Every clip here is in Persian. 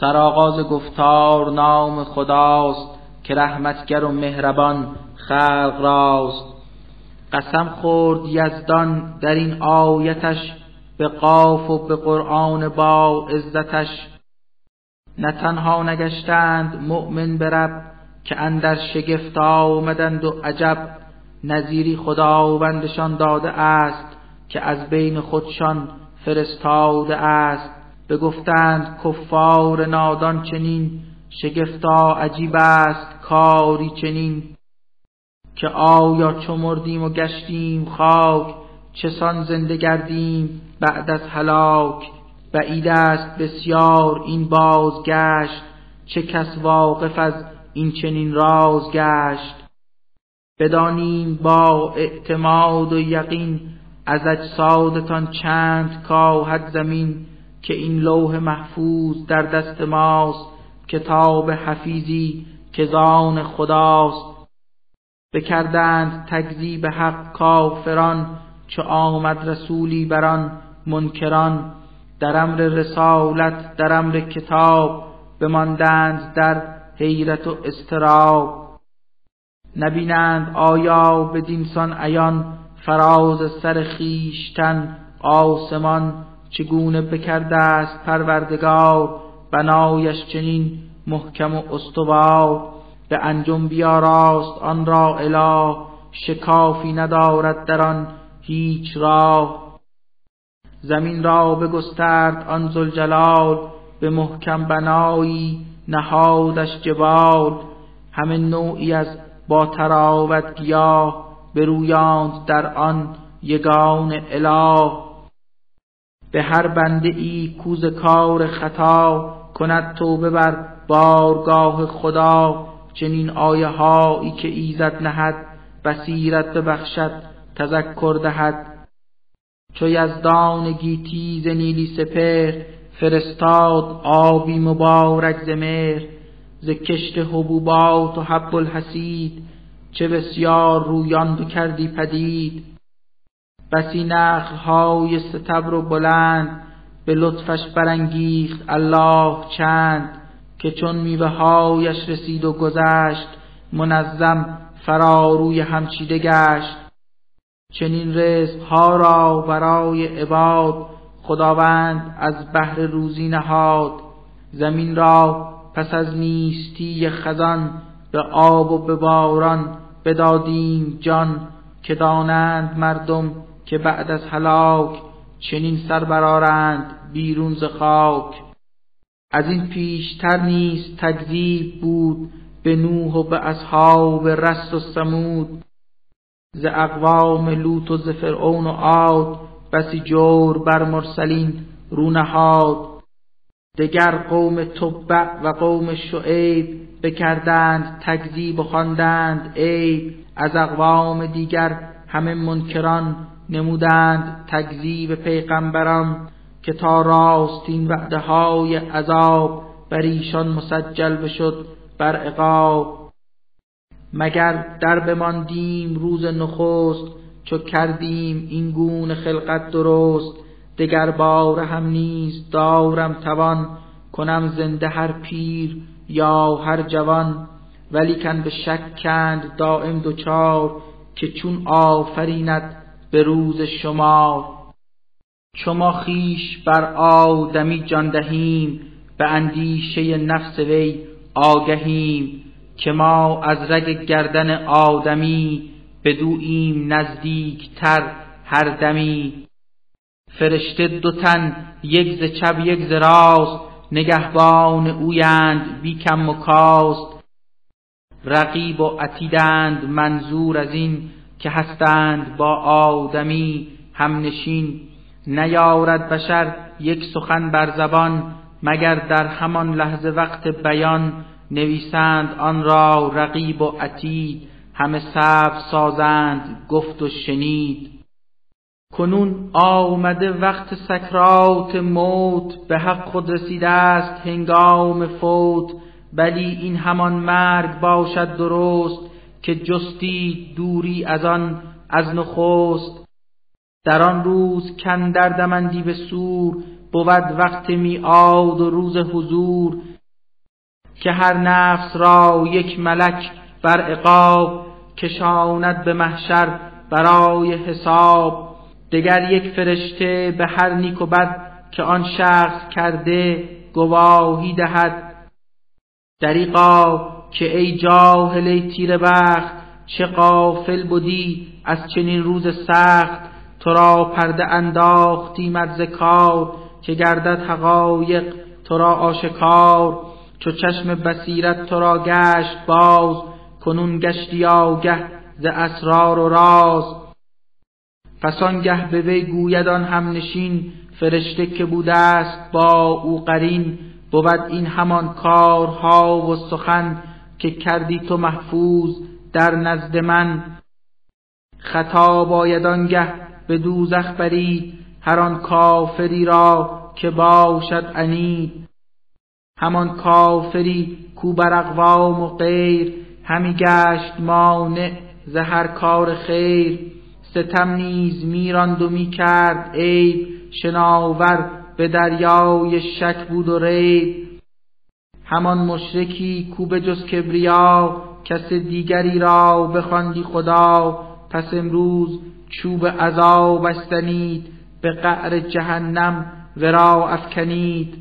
سرآغاز گفتار نام خداست که رحمتگر و مهربان خلق راست. قسم خورد یزدان در این آیتش به قاف و به قرآن با عزتش. نه تنها نگشتند مؤمن برب که اندر شگفت آمدند و عجب نظیری خداوندشان داده است که از بین خودشان فرستاده است. بگفتند کفار نادان چنین شگفتا عجیب است کاری چنین. که آیا چو مردیم و گشتیم خاک چسان زنده گردیم بعد از هلاک. بعید است بسیار این بازگشت چه کس واقف از این چنین راز گشت بدانیم با اعتماد و یقین از اجسادتان چند کاهد زمین. که این لوح محفوظ در دست ماست کتاب حفیظی که زان خداست. بکردند تکذیب حق کافران چه آمد رسولی بران منکران. در امر رسالت در امر کتاب بماندند در حیرت و استراب نبینند آیا به دینسان عیان فراز سر خیشتن آسمان. چگونه بکرده است پروردگار؟ بنایش چنین محکم و استوار. به انجم بیاراست آن را اله شکافی ندارد در آن هیچ راه. زمین را بگسترد آن زلجلال به محکم بنایی نهادش جبال. همه نوعی از با تراوت گیاه برویاند در آن یگان اله. به هر بنده ای کوز کار خطا کند توبه بر بارگاه خدا. چنین آیه هایی که ایزد نهد بصیرت ببخشد تذکر دهد. چو یزدان گیتی ز نیلی سپر فرستاد آبی مبارک ز مهر. ز کشت حبوبات و حب الحسید چه بسیار رویان کردی پدید. بسی نخل های ستبر و بلند به لطفش برانگیخت الله چند که چون میوه هایش رسید و گذشت منظم فراروی همچیده گشت. چنین رزق ها را برای عباد خداوند از بهر روزی نهاد. زمین را پس از نیستی خزان به آب و به باران بدادیم جان که دانند مردم که بعد از هلاک چنین سر برارند بیرون ز خاک. از این پیشتر نیست تکذیب بود به نوح و به اصحاب رست و سمود ز اقوام لوط و ز فرعون و عاد بسی جور بر مرسلین رو نهاد. دگر قوم تبع و قوم شعیب بکردند تکذیب و خواندند عیب. از اقوام دیگر همه منکران نمودند تکذیب پیغمبران که تا راستین وعده های عذاب بر ایشان مسجل بشد بر عقاب. مگر در بماندیم روز نخست چو کردیم این گونه خلقت درست. دگر بار هم نیز دارم توان کنم زنده هر پیر یا هر جوان. ولیکن به شک کند دائم دوچار که چون آفریند به روز شما. چو ما خیش بر آدمی جان دهیم به اندیشه نفس وی آگهیم که ما از رگ گردن آدمی بدوییم نزدیکتر هر دمی. فرشته دو تن یک ز چپ یک ز راست نگهبان اویند بی کم و کاست. رقیب و عتیدند منظور از این که هستند با آدمی همنشین نیارد بشر یک سخن بر زبان مگر در همان لحظه وقت بیان نویسند آن را رقیب و عتید همه سب سازند گفت و شنید. کنون آمده وقت سکرات موت به حق خود رسیده است هنگام فوت بلی این همان مرگ باشد درست که جستی دوری از آن از نخست. در آن روز کن در دمندی به سور بود وقت میعاد و روز حضور که هر نفس را یک ملک بر عقاب کشاند به محشر برای حساب. دگر یک فرشته به هر نیک و بد که آن شخص کرده گواهی دهد. دریقا که ای جاهل ای تیر بخت چه قافل بودی از چنین روز سخت؟ تو را پرده انداختی مرز کار که گردد حقایق تو را آشکار. چو چشم بصیرت تو را گشت باز کنون گشتی آگه ز اسرار و راز. پس آنگه به وی گوید آن همنشین فرشته که بوده است با او قرین. بود این همان کارها و سخن که کردی تو محفوظ در نزد من. خطا باید آنگه به دوزخ برید هر آن کافری را که باشد عنید همان کافری کو بر اقوام و غیر همی گشت مانع ز هر کار خیر. ستم نیز میراند و می‌کرد عیب شناور به دریای شک بود و ریب. همان مشرکی کو به جز کبریا کس دیگری را بخواندی خدا. پس امروز چوب عذاب استنید به قعر جهنم ورا افکنید.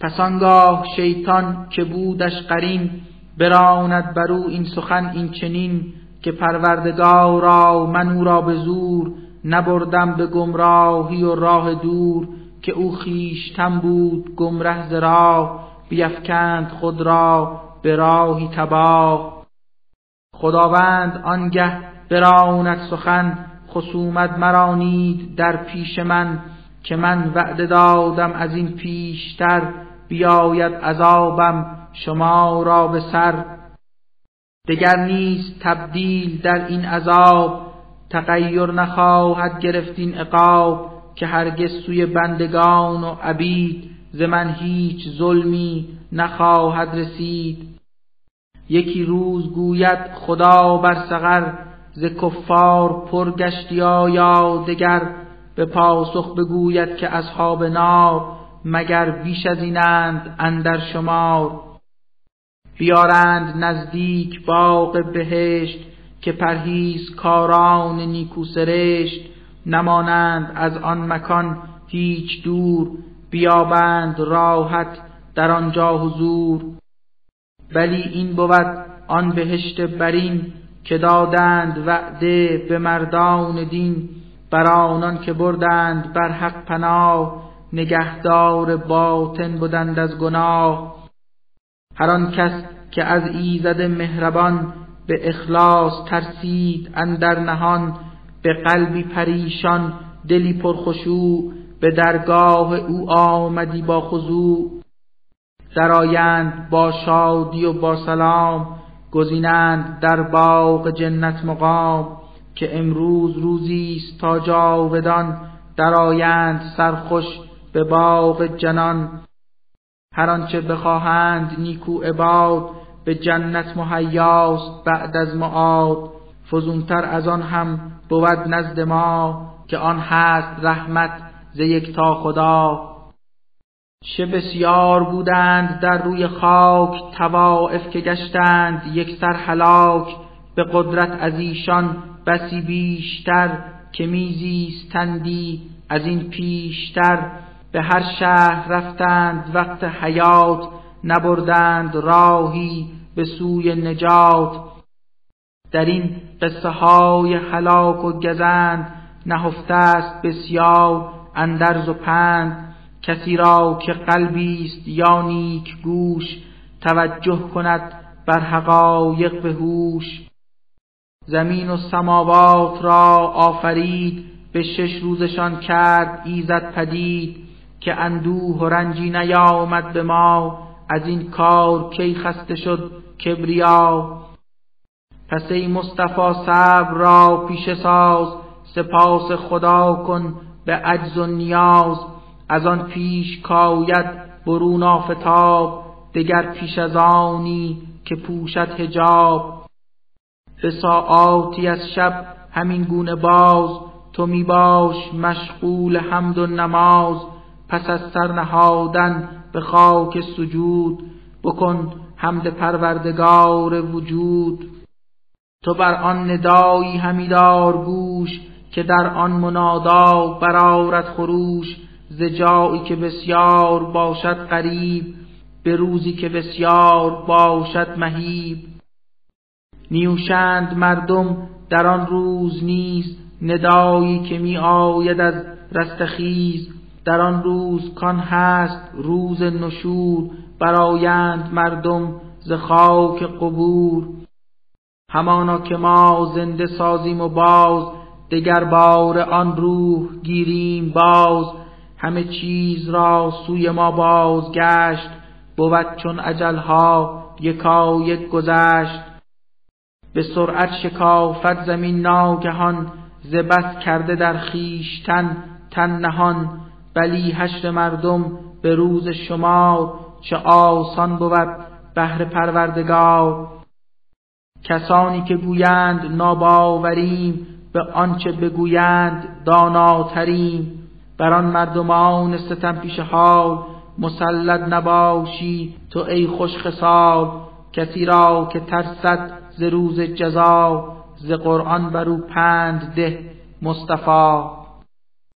پس آنگاه شیطان که بودش قرین براند بر او این سخن این چنین که پروردگارا من او را به زور نبردم به گمراهی و راه دور که او خیشتن بود گمره ز بیفکند خود را به راهی تباه. خداوند آنگه براند سخن خصومت مرانید در پیش من که من وعده دادم از این پیشتر بیاید عذابم شما را به سر. دگر نیست تبدیل در این عذاب تغییر نخواهد گرفت این عقاب که هرگز سوی بندگان و عبید ز من هیچ ظلمی نخواهد رسید. یکی روز گوید خدا بر سغر ز کفار پر یا دگر. به پاسخ بگوید که اصحاب نار مگر بیش از اینند اندر شمار. بیارند نزدیک باغ بهشت که پرهیز کاران نیکو سرشت. نمانند از آن مکان هیچ دور بیابند راحت در آنجا حضور. ولی این بود آن بهشت برین که دادند وعده به مردان دین. بر آنان که بردند بر حق پناه نگهدار باطن بودند از گناه. هر آن کس که از ایزد مهربان به اخلاص ترسید اندر نهان به قلبی پریشان دلی پرخشوع به درگاه او آمدی با خضوع. درآیند با شادی و با سلام گزینند در باغ جنت مقام که امروز روزی است تا جاودان. درآیند سرخوش به باغ جنان. هر آنچه بخواهند نیکو عباد به جنت مهیاست بعد از معاد. فزونتر از آن هم بود نزد ما که آن هست رحمت ز تا خدا. چه بسیار بودند در روی خاک توائف که گشتند یک سر هلاک به قدرت از ایشان بسی بیشتر که میزیستندی از این پیشتر. به هر شهر رفتند وقت حیات نبردند راهی به سوی نجات. در این قصه های هلاک و گزند نهفته است بسیار اندرز و پند کسی را که قلبی است یا نیک گوش توجه کند بر حقایق به هوش. زمین و سماوات را آفرید به شش روزشان کرد ایزد پدید که اندوه و رنجی نیامد به ما از این کار کی خسته شد کبریا. پس ای مصطفی صبر را پیش ساز سپاس خدا کن به عجز و نیاز از آن پیش کاید برون آفتاب دگر پیش از آنی که پوشد هجاب به ساعاتی از شب همین گونه باز تو می باش مشغول حمد و نماز. پس از سر نهادن به خاک سجود بکن حمد پروردگار وجود. تو بر آن ندایی همیدار گوش که در آن منادا برارت خروش ز جایی که بسیار باشد قریب به روزی که بسیار باشد مهیب. نیوشند مردم در آن روز نیست ندایی که می آید از رستخیز در آن روز کان هست روز نشور برایند مردم ز خاک قبور. همانا که ما زنده سازیم و باز دگر بار آن روح گیریم باز همه چیز را سوی ما بازگشت بود چون اجلها یکا یک گذشت. به سرعت شکافت زمین ناگهان ز بس کرده در خیشتن تن نهان. بلی هشت مردم به روز شمار چه آسان بود بهر پروردگار. کسانی که گویند ناباوریم به آنچه بگویند داناتریم بر آن مردمان ستم پیش حال مسلط نباشی تو ای خوش خصال کسی را که ترسد ز روز جزا ز قرآن بر او پند ده مصطفی.